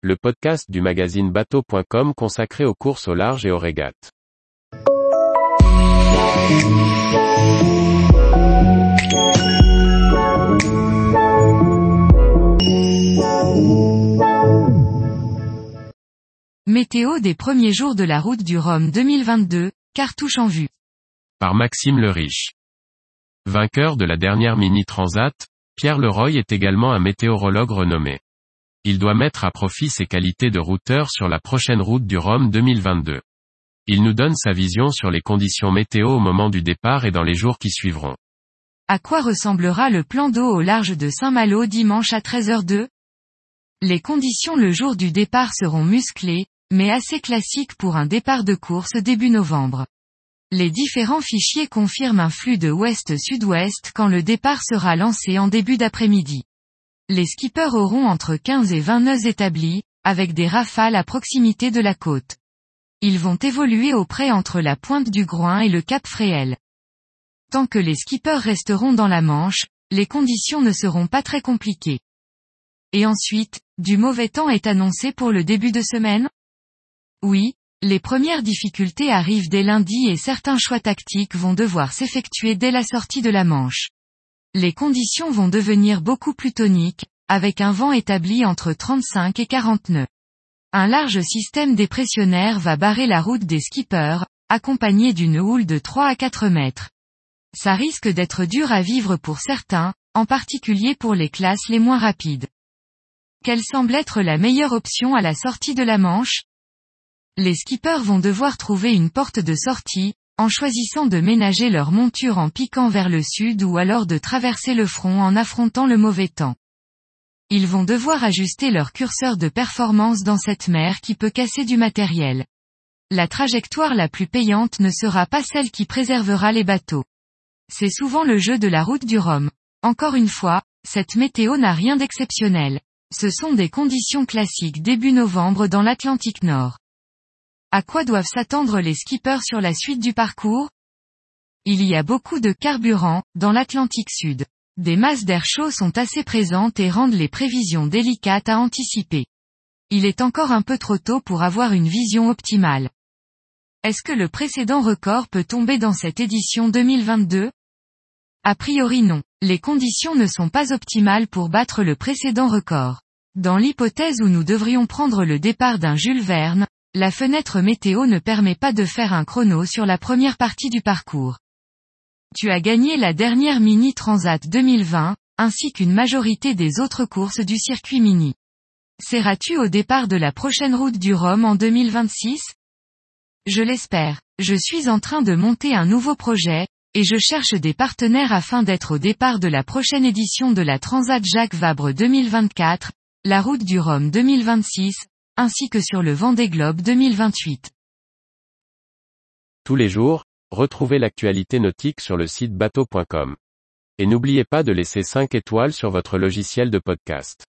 le podcast du magazine bateau.com consacré aux courses au large et aux régates. Météo des premiers jours de la route du Rhum 2022, cartouche en vue. Par Maxime le Riche. Vainqueur de la dernière Mini Transat, Pierre Leroy est également un météorologue renommé. Il doit mettre à profit ses qualités de routeur sur la prochaine route du Rhum 2022. Il nous donne sa vision sur les conditions météo au moment du départ et dans les jours qui suivront. À quoi ressemblera le plan d'eau au large de Saint-Malo dimanche à 13h02 Les conditions le jour du départ seront musclées, mais assez classiques pour un départ de course début novembre. Les différents fichiers confirment un flux de ouest-sud-ouest quand le départ sera lancé en début d'après-midi. Les skippers auront entre 15 et 20 nœuds établis, avec des rafales à proximité de la côte. Ils vont évoluer au près entre la pointe du Groin et le Cap Fréhel. Tant que les skippers resteront dans la Manche, les conditions ne seront pas très compliquées. Et ensuite, du mauvais temps est annoncé pour le début de semaine? Oui, les premières difficultés arrivent dès lundi et certains choix tactiques vont devoir s'effectuer dès la sortie de la Manche. Les conditions vont devenir beaucoup plus toniques, avec un vent établi entre 35 et 40 nœuds. Un large système dépressionnaire va barrer la route des skippers, accompagné d'une houle de 3 à 4 mètres. Ça risque d'être dur à vivre pour certains, en particulier pour les classes les moins rapides. Quelle semble être la meilleure option à la sortie de la Manche? Les skippers vont devoir trouver une porte de sortie, en choisissant de ménager leur monture en piquant vers le sud ou alors de traverser le front en affrontant le mauvais temps. Ils vont devoir ajuster leur curseur de performance dans cette mer qui peut casser du matériel. La trajectoire la plus payante ne sera pas celle qui préservera les bateaux. C'est souvent le jeu de la route du Rhum. Encore une fois, cette météo n'a rien d'exceptionnel. Ce sont des conditions classiques début novembre dans l'Atlantique Nord. À quoi doivent s'attendre les skippers sur la suite du parcours? Il y a beaucoup de carburant, dans l'Atlantique Sud. Des masses d'air chaud sont assez présentes et rendent les prévisions délicates à anticiper. Il est encore un peu trop tôt pour avoir une vision optimale. Est-ce que le précédent record peut tomber dans cette édition 2022 A priori non. Les conditions ne sont pas optimales pour battre le précédent record. Dans l'hypothèse où nous devrions prendre le départ d'un Jules Verne, la fenêtre météo ne permet pas de faire un chrono sur la première partie du parcours. Tu as gagné la dernière Mini Transat 2020, ainsi qu'une majorité des autres courses du circuit Mini. Seras-tu au départ de la prochaine route du Rhum en 2026 Je l'espère. Je suis en train de monter un nouveau projet, et je cherche des partenaires afin d'être au départ de la prochaine édition de la Transat Jacques Vabre 2024, la route du Rhum 2026, ainsi que sur le Vendée Globe 2028. Tous les jours, retrouvez l'actualité nautique sur le site bateau.com. Et n'oubliez pas de laisser 5 étoiles sur votre logiciel de podcast.